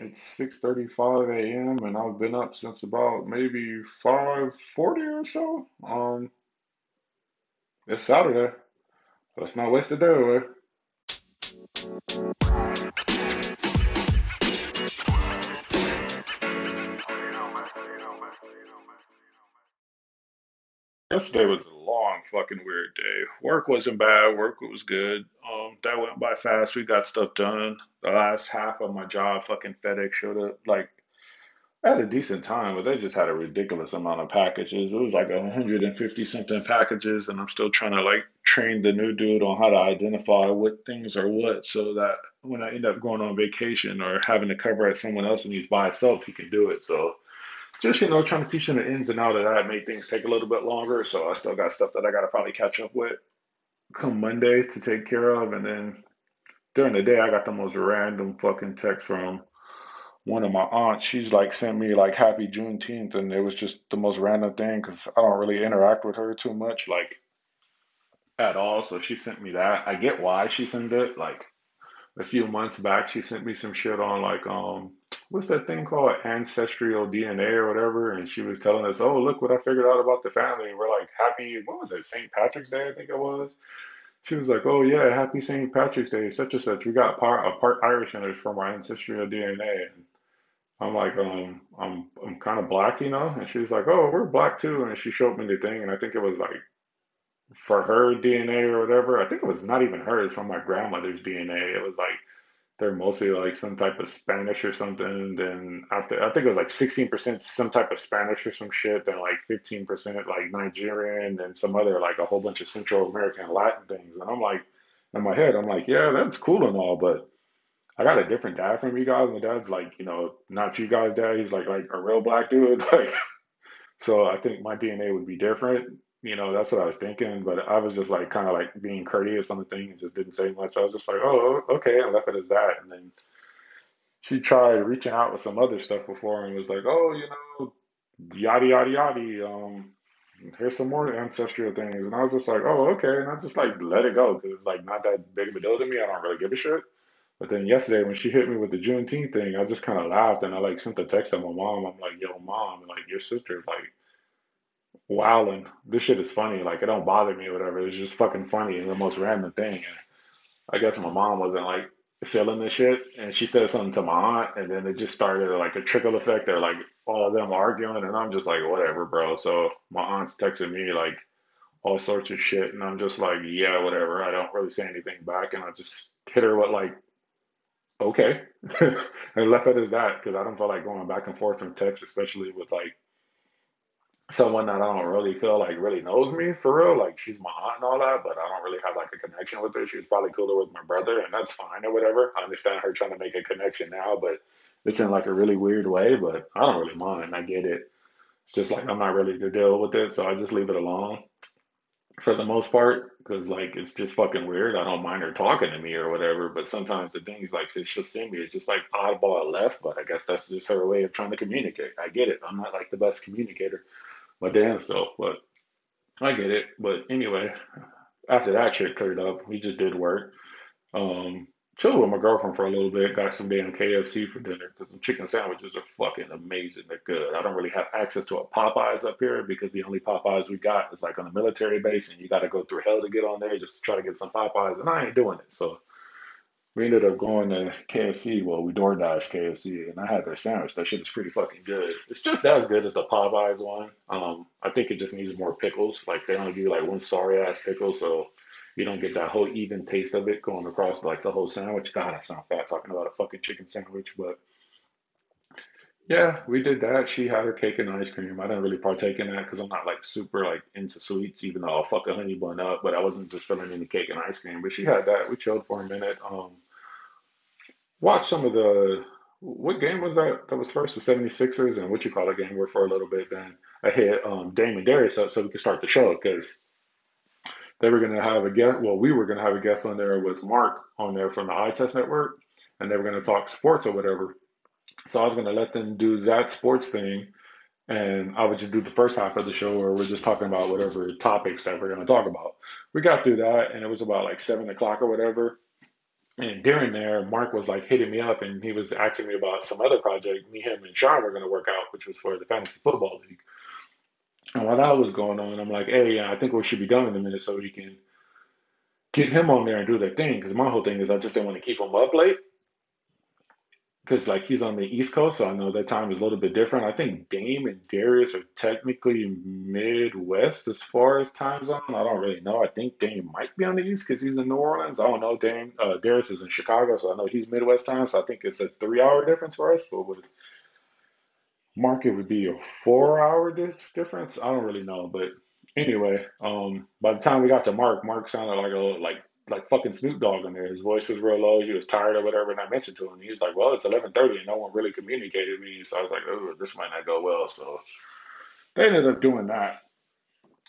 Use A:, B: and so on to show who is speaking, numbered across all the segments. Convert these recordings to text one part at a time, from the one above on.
A: It's 6:35 a.m. and I've been up since about maybe 5:40 or so. Um, it's Saturday. Let's not waste the day away. Yesterday was a long fucking weird day. Work wasn't bad. Work was good. Um, that went by fast. We got stuff done. The last half of my job, fucking FedEx showed up like I had a decent time, but they just had a ridiculous amount of packages. It was like 150 something packages, and I'm still trying to like train the new dude on how to identify what things are what so that when I end up going on vacation or having to cover at someone else and he's by himself, he can do it. So just, you know, trying to teach them the ins and outs of that made things take a little bit longer. So I still got stuff that I got to probably catch up with come Monday to take care of. And then during the day, I got the most random fucking text from one of my aunts, she's like sent me like happy Juneteenth, and it was just the most random thing because I don't really interact with her too much, like at all. So she sent me that. I get why she sent it. Like a few months back, she sent me some shit on like um what's that thing called ancestral DNA or whatever, and she was telling us, oh look what I figured out about the family. And we're like happy. What was it? St. Patrick's Day, I think it was. She was like, "Oh yeah, happy St. Patrick's Day, such and such. We got part a part Irish in us from our ancestral DNA." And I'm like, um, I'm I'm kind of black, you know, and she's like, oh, we're black too, and she showed me the thing, and I think it was like for her DNA or whatever. I think it was not even hers, from my grandmother's DNA. It was like they're mostly like some type of Spanish or something. Then after, I think it was like 16% some type of Spanish or some shit, then like 15% like Nigerian, and some other like a whole bunch of Central American Latin things. And I'm like, in my head, I'm like, yeah, that's cool and all, but I got a different dad from you guys. My dad's like, you know, not you guys' dad. He's like like a real black dude. Like, so I think my DNA would be different. You know, that's what I was thinking. But I was just like kind of like being courteous on the thing and just didn't say much. I was just like, oh, okay, and left it as that. And then she tried reaching out with some other stuff before and was like, oh, you know, yada yada yada. Um, here's some more ancestral things. And I was just like, oh, okay. And I just like let it go because it's like not that big of a deal to me. I don't really give a shit. But then yesterday when she hit me with the Juneteenth thing, I just kind of laughed and I like sent a text to my mom. I'm like, yo, mom, like your sister's like wilding. This shit is funny. Like it don't bother me or whatever. It's just fucking funny and the most random thing. And I guess my mom wasn't like feeling this shit, and she said something to my aunt, and then it just started like a trickle effect. They're like all of them arguing, and I'm just like, whatever, bro. So my aunt's texting me like all sorts of shit, and I'm just like, yeah, whatever. I don't really say anything back, and I just hit her with like okay. and left it as that because I don't feel like going back and forth from text, especially with like someone that I don't really feel like really knows me for real. Like she's my aunt and all that, but I don't really have like a connection with her. She was probably cooler with my brother, and that's fine or whatever. I understand her trying to make a connection now, but it's in like a really weird way. But I don't really mind. I get it. It's just like I'm not really to deal with it, so I just leave it alone for the most part because like it's just fucking weird. I don't mind her talking to me or whatever, but sometimes the things like she'll send me it's just like oddball left. But I guess that's just her way of trying to communicate. I get it. I'm not like the best communicator, my damn self, but I get it. But anyway, after that shit cleared up, we just did work. Um, chilled with my girlfriend for a little bit. Got some damn KFC for dinner because the chicken sandwiches are fucking amazing. They're good. I don't really have access to a Popeyes up here because the only Popeyes we got is like on a military base, and you got to go through hell to get on there just to try to get some Popeyes, and I ain't doing it. So we ended up going to KFC. Well, we DoorDash KFC, and I had their sandwich. That shit is pretty fucking good. It's just as good as the Popeyes one. Um, I think it just needs more pickles. Like they only give you like one sorry ass pickle, so you don't get that whole even taste of it going across like the whole sandwich. God, I sound fat talking about a fucking chicken sandwich, but yeah, we did that. She had her cake and ice cream. I didn't really partake in that because I'm not like super like into sweets, even though I'll fuck a honey bun up. But I wasn't just feeling any cake and ice cream. But she had that. We chilled for a minute. Um, watched some of the what game was that? That was first the 76ers and what you call it game were for a little bit. Then I hit um, Dame and Darius up so we could start the show because they were going to have a guest. Well, we were going to have a guest on there with Mark on there from the Eye Test Network, and they were going to talk sports or whatever. So I was going to let them do that sports thing, and I would just do the first half of the show where we're just talking about whatever topics that we're going to talk about. We got through that, and it was about like seven o'clock or whatever. And during there, Mark was like hitting me up and he was asking me about some other project me, him, and Sean were going to work out, which was for the fantasy football league. And while that was going on, I'm like, hey, I think we should be done in a minute so we can get him on there and do their thing. Because my whole thing is I just didn't want to keep him up late because like he's on the East Coast, so I know that time is a little bit different. I think Dame and Darius are technically Midwest as far as time zone. I don't really know. I think Dame might be on the East because he's in New Orleans. I don't know. Dame uh, Darius is in Chicago, so I know he's Midwest time. So I think it's a three-hour difference for us. But with Mark, it would be a four-hour di- difference. I don't really know, but anyway, um, by the time we got to Mark, Mark sounded like a like like fucking Snoop Dogg in there. His voice was real low. He was tired or whatever. And I mentioned to him, he was like, "Well, it's 11:30 and no one really communicated with me." So I was like, "Oh, this might not go well." So they ended up doing that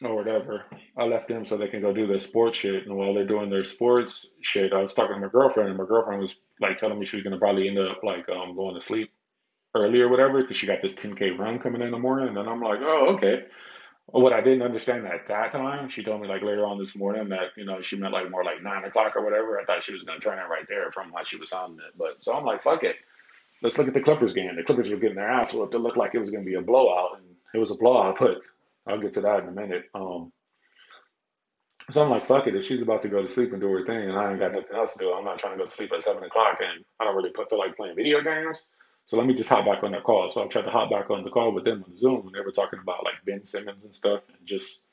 A: or whatever. I left them so they can go do their sports shit. And while they're doing their sports shit, I was talking to my girlfriend, and my girlfriend was like telling me she was gonna probably end up like um going to sleep early or whatever because she got this 10k run coming in the morning. And I'm like, "Oh, okay." What I didn't understand at that time, she told me like later on this morning that you know she meant like more like nine o'clock or whatever. I thought she was gonna turn it right there from how she was sounding it. But so I'm like, fuck it. Let's look at the Clippers game. The Clippers were getting their ass whooped. It looked like it was gonna be a blowout, and it was a blowout. But I'll get to that in a minute. Um, so I'm like, fuck it. If she's about to go to sleep and do her thing, and I ain't got nothing else to do, I'm not trying to go to sleep at seven o'clock, and I don't really put, feel like playing video games. So let me just hop back on that call. So I tried to hop back on the call with them on Zoom, and they were talking about like Ben Simmons and stuff, and just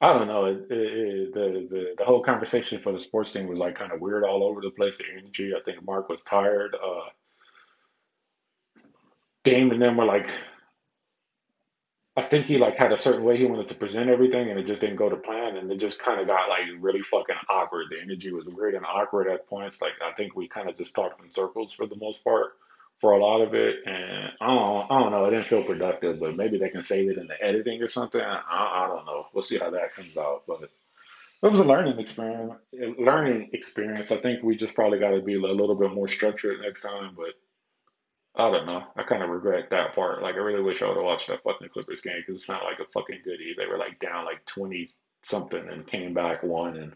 A: I don't know. It, it, it, the, the the whole conversation for the sports team was like kind of weird all over the place. The energy. I think Mark was tired. Uh, Dame and them were like I think he like had a certain way he wanted to present everything, and it just didn't go to plan, and it just kind of got like really fucking awkward. The energy was weird and awkward at points. Like I think we kind of just talked in circles for the most part for a lot of it, and I don't, I don't know. It didn't feel productive, but maybe they can save it in the editing or something. I, I don't know. We'll see how that comes out, but. It was a learning experience. Learning experience. I think we just probably got to be a little bit more structured next time. But I don't know. I kind of regret that part. Like, I really wish I would have watched that fucking Clippers game because it's not like a fucking goodie. They were like down like 20 something and came back one. And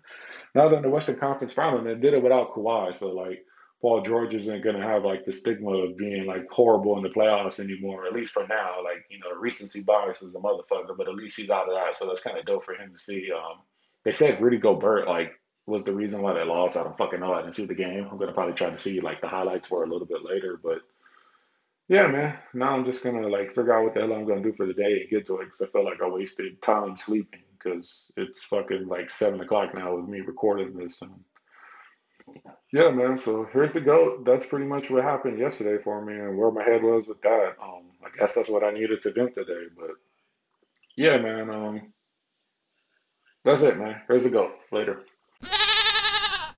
A: now they're in the Western Conference final and they did it without Kawhi. So, like, Paul George isn't going to have like the stigma of being like horrible in the playoffs anymore, at least for now. Like, you know, recency bias is a motherfucker, but at least he's out of that. So that's kind of dope for him to see. Um, they said Rudy Gobert, like, was the reason why they lost. I don't fucking know. I didn't see the game. I'm going to probably try to see like the highlights for a little bit later, but yeah, man. Now I'm just gonna like figure out what the hell I'm gonna do for the day and get to it because I feel like I wasted time sleeping because it's fucking like seven o'clock now with me recording this. And yeah, man. So here's the goat. That's pretty much what happened yesterday for me and where my head was with that. Um, I guess that's what I needed to vent today. But yeah, man. Um, that's it, man. Here's the goat. Later.